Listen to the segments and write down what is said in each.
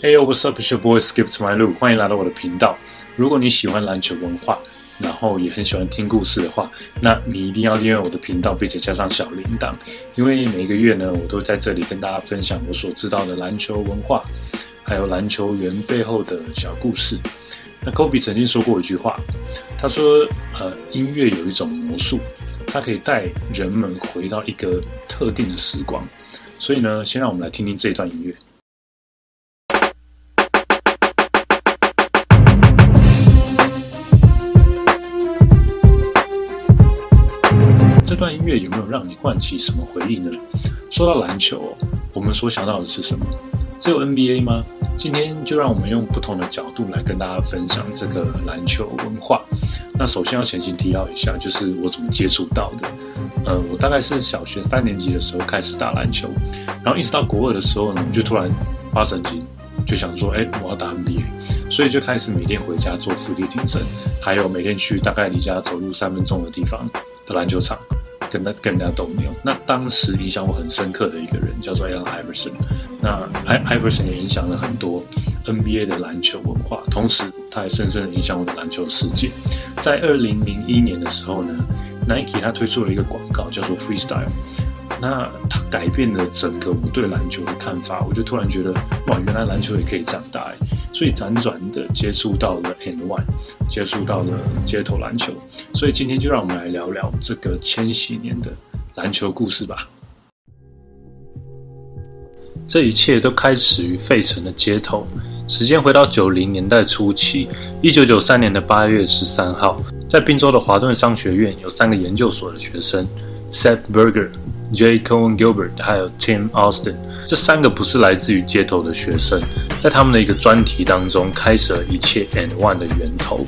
Hey, what's up? It's your boy Skip to my loop. 欢迎来到我的频道。如果你喜欢篮球文化，然后也很喜欢听故事的话，那你一定要订阅我的频道，并且加上小铃铛，因为每个月呢，我都在这里跟大家分享我所知道的篮球文化，还有篮球员背后的小故事。那 Kobe 曾经说过一句话，他说：“呃，音乐有一种魔术，它可以带人们回到一个特定的时光。”所以呢，先让我们来听听这段音乐。段音乐有没有让你唤起什么回忆呢？说到篮球，我们所想到的是什么？只有 NBA 吗？今天就让我们用不同的角度来跟大家分享这个篮球文化。那首先要前行提要一下，就是我怎么接触到的。呃，我大概是小学三年级的时候开始打篮球，然后一直到国二的时候呢，我就突然发神经，就想说，哎，我要打 NBA，所以就开始每天回家做腹肌挺身，还有每天去大概离家走路三分钟的地方的篮球场。跟他跟人家斗牛，那当时影响我很深刻的一个人叫做 Allen Iverson，那 Iverson 也影响了很多 NBA 的篮球文化，同时他也深深的影响我的篮球世界。在二零零一年的时候呢，Nike 他推出了一个广告叫做 Freestyle。那它改变了整个我对篮球的看法，我就突然觉得，哇，原来篮球也可以这样打，所以辗转的接触到了 N One，接触到了街头篮球，所以今天就让我们来聊聊这个千禧年的篮球故事吧。这一切都开始于费城的街头，时间回到九零年代初期，一九九三年的八月十三号，在宾州的华顿商学院有三个研究所的学生，Seth Berger。J. Cohen Gilbert 还有 Tim Austin 这三个不是来自于街头的学生，在他们的一个专题当中，开始了一切 And One 的源头。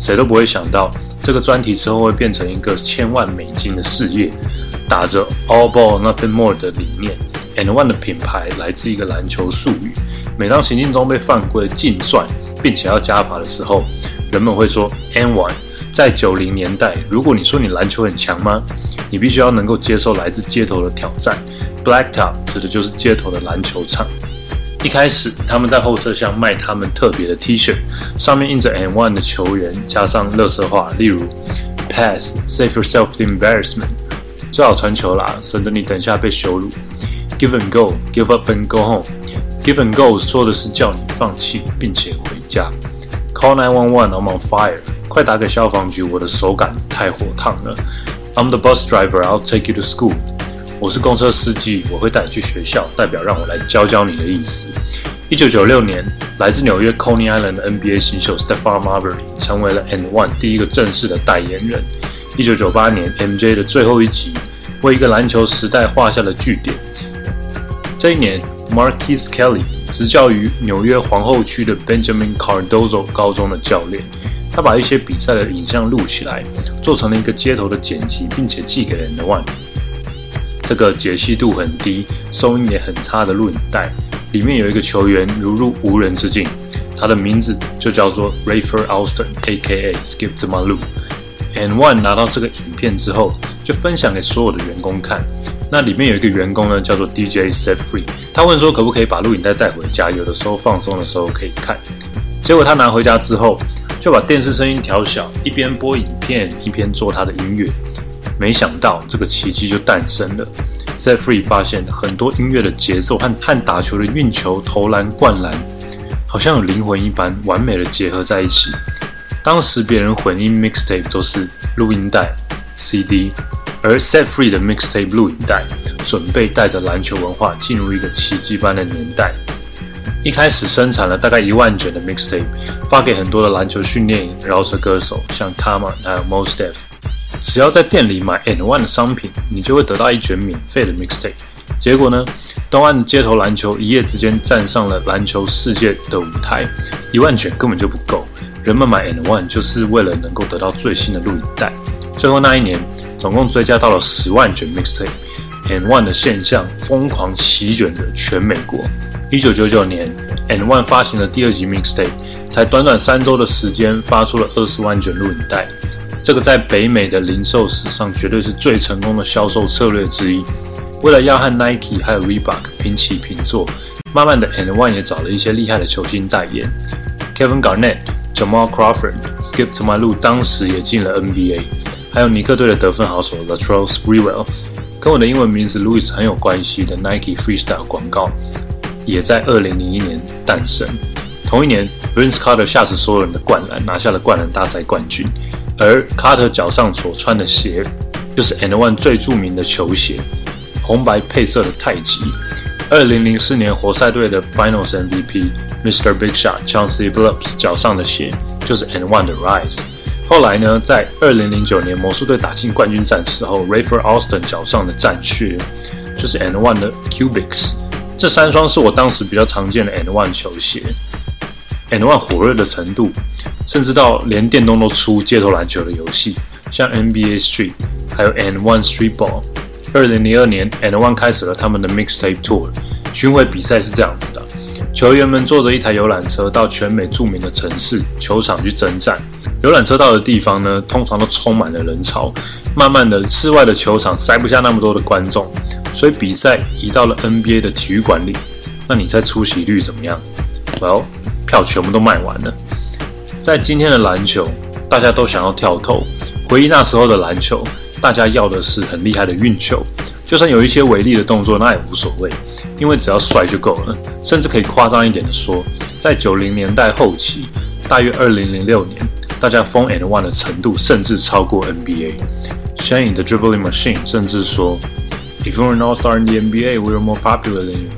谁都不会想到，这个专题之后会变成一个千万美金的事业，打着 All Ball Nothing More 的理念。And One 的品牌来自一个篮球术语，每当行进中被犯规、净算，并且要加罚的时候，人们会说 And One。在九零年代，如果你说你篮球很强吗？你必须要能够接受来自街头的挑战。Blacktop 指的就是街头的篮球场。一开始，他们在后车厢卖他们特别的 T 恤，上面印着 N One 的球员，加上乐色话，例如 Pass, save yourself the embarrassment，最好传球啦，省得你等下被羞辱。Give and go, give up and go home。Give and go 说的是叫你放弃并且回家。Call nine one one, I'm on fire。快打给消防局，我的手感太火烫了。I'm the bus driver. I'll take you to school. 我是公车司机，我会带你去学校，代表让我来教教你的意思。一九九六年，来自纽约 Coney Island 的 NBA 新秀 Stephon Marbury 成为了 And One 第一个正式的代言人。一九九八年，MJ 的最后一集为一个篮球时代画下了句点。这一年，Marquis Kelly 执教于纽约皇后区的 Benjamin Cardozo 高中的教练。他把一些比赛的影像录起来，做成了一个街头的剪辑，并且寄给了 n One。这个解析度很低、收音也很差的录影带，里面有一个球员如入无人之境，他的名字就叫做 Rafer Alston，A.K.A. Skip to My Loop。n One 拿到这个影片之后，就分享给所有的员工看。那里面有一个员工呢，叫做 DJ Set Free，他问说可不可以把录影带带回家，有的时候放松的时候可以看。结果他拿回家之后。就把电视声音调小，一边播影片一边做他的音乐。没想到这个奇迹就诞生了。Set f r e e 发现很多音乐的节奏和和打球的运球、投篮、灌篮，好像有灵魂一般，完美的结合在一起。当时别人混音 mixtape 都是录音带 CD，而 Set f r e e 的 mixtape 录影带准备带着篮球文化进入一个奇迹般的年代。一开始生产了大概一万卷的 mixtape，发给很多的篮球训练营、饶舌歌手，像 Tama 还有 Most Def。只要在店里买 N One 的商品，你就会得到一卷免费的 mixtape。结果呢，东岸街头篮球一夜之间站上了篮球世界的舞台。一万卷根本就不够，人们买 N One 就是为了能够得到最新的录影带。最后那一年，总共追加到了十万卷 mixtape。N One 的现象疯狂席卷着全美国。一九九九年，N One 发行了第二集 Mixtape，才短短三周的时间，发出了二十万卷录影带。这个在北美的零售史上绝对是最成功的销售策略之一。为了要和 Nike 还有 Reebok 平起平坐，慢慢的 And One 也找了一些厉害的球星代言，Kevin Garnett、Jamal Crawford、Skip to My Lou 当时也进了 NBA，还有尼克队的得分好手 Latrell Sprewell，跟我的英文名字 Louis 很有关系的 Nike Freestyle 广告，也在2001年诞生。同一年，Vince Carter 吓死所有人的灌篮，拿下了灌篮大赛冠军，而 Carter 脚上所穿的鞋就是 N One 最著名的球鞋，红白配色的太极。二零零四年活塞队的 Finals MVP Mr. Big Shot Chancey Blubs 脚上的鞋就是 N One 的 Rise。后来呢，在二零零九年魔术队打进冠军战时候，Rafer Austin 脚上的战靴就是 N One 的 Cubics。这三双是我当时比较常见的 N One 球鞋。N One 火热的程度，甚至到连电动都出街头篮球的游戏，像 NBA Street，还有 N One Street Ball。二零零二年，And One 开始了他们的 Mixtape Tour 巡回比赛是这样子的：球员们坐着一台游览车到全美著名的城市球场去征战。游览车到的地方呢，通常都充满了人潮。慢慢的，室外的球场塞不下那么多的观众，所以比赛移到了 NBA 的体育馆里。那你猜出席率怎么样？Well，票全部都卖完了。在今天的篮球，大家都想要跳投，回忆那时候的篮球。大家要的是很厉害的运球，就算有一些违例的动作，那也无所谓，因为只要帅就够了。甚至可以夸张一点的说，在九零年代后期，大约二零零六年，大家疯 and one 的程度甚至超过 NBA。Shane 的 dribbling machine 甚至说，If you're an all-star in the NBA, we're more popular than you。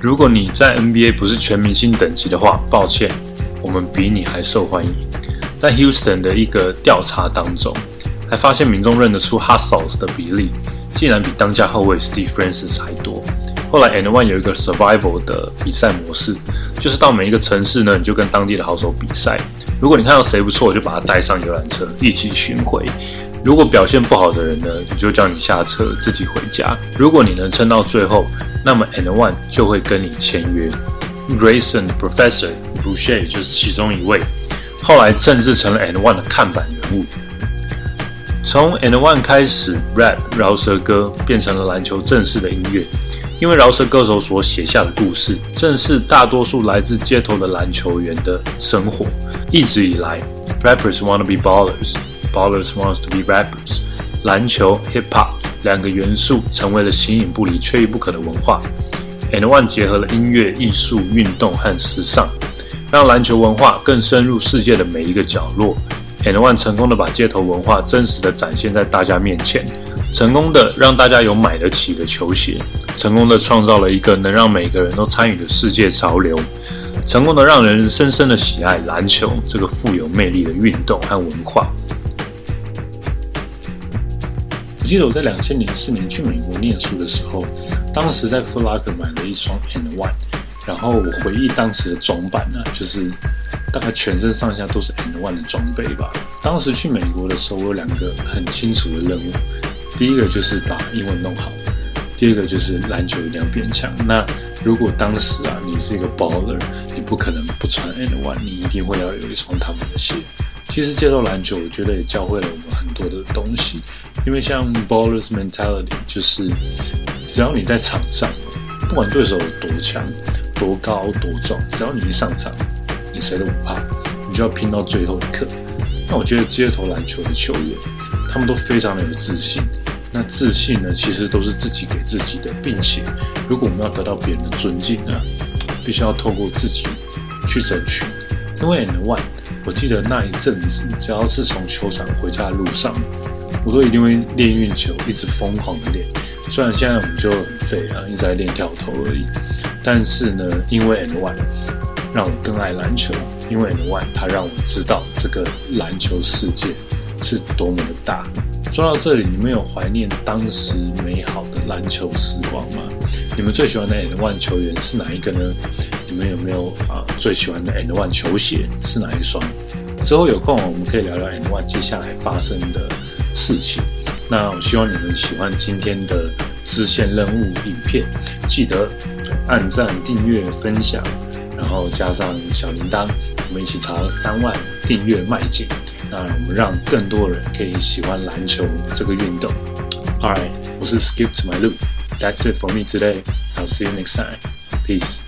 如果你在 NBA 不是全明星等级的话，抱歉，我们比你还受欢迎。在 Houston 的一个调查当中。还发现民众认得出 Hustles 的比例，竟然比当家后卫 Steve Francis 还多。后来 N One 有一个 Survival 的比赛模式，就是到每一个城市呢，你就跟当地的好手比赛。如果你看到谁不错，就把他带上游览车一起巡回。如果表现不好的人呢，你就叫你下车自己回家。如果你能撑到最后，那么 N One 就会跟你签约。Grayson Professor Boucher 就是其中一位，后来甚至成了 N One 的看板人物。从 And One 开始，rap 饶舌歌变成了篮球正式的音乐，因为饶舌歌手所写下的故事，正是大多数来自街头的篮球员的生活。一直以来，rappers wanna be ballers，ballers wants to be rappers。篮球 hip hop 两个元素成为了形影不离、缺一不可的文化。And One 结合了音乐、艺术、运动和时尚，让篮球文化更深入世界的每一个角落。N One 成功的把街头文化真实的展现在大家面前，成功的让大家有买得起的球鞋，成功的创造了一个能让每个人都参与的世界潮流，成功的让人深深的喜爱篮球这个富有魅力的运动和文化。我记得我在两千零四年去美国念书的时候，当时在 Foot Locker 买了一双 N One，然后我回忆当时的装扮呢，就是。大概全身上下都是 N One 的装备吧。当时去美国的时候，我有两个很清楚的任务：第一个就是把英文弄好；第二个就是篮球一定要变强。那如果当时啊，你是一个 baller，你不可能不穿 N One，你一定会要有一双他们的鞋。其实接受篮球，我觉得也教会了我们很多的东西。因为像 ballers mentality，就是只要你在场上，不管对手有多强、多高、多壮，只要你一上场。你谁都不怕，你就要拼到最后一刻。那我觉得街头篮球的球员，他们都非常的有自信。那自信呢，其实都是自己给自己的，并且如果我们要得到别人的尊敬呢，必须要透过自己去争取。因为 N One，我记得那一阵子，只要是从球场回家的路上，我都一定会练运球，一直疯狂的练。虽然现在我们就很废啊，一直在练跳投而已，但是呢，因为 N One。让我更爱篮球，因为 One 它让我知道这个篮球世界是多么的大。说到这里，你们有怀念当时美好的篮球时光吗？你们最喜欢的 One 球员是哪一个呢？你们有没有啊最喜欢的 One 球鞋是哪一双？之后有空我们可以聊聊 One 接下来发生的事情。那我希望你们喜欢今天的支线任务影片，记得按赞、订阅、分享。然后加上小铃铛，我们一起朝三万订阅迈进。那我们让更多人可以喜欢篮球这个运动。Alright，我是 Skip to my loop。That's it for me today. I'll see you next time. Peace。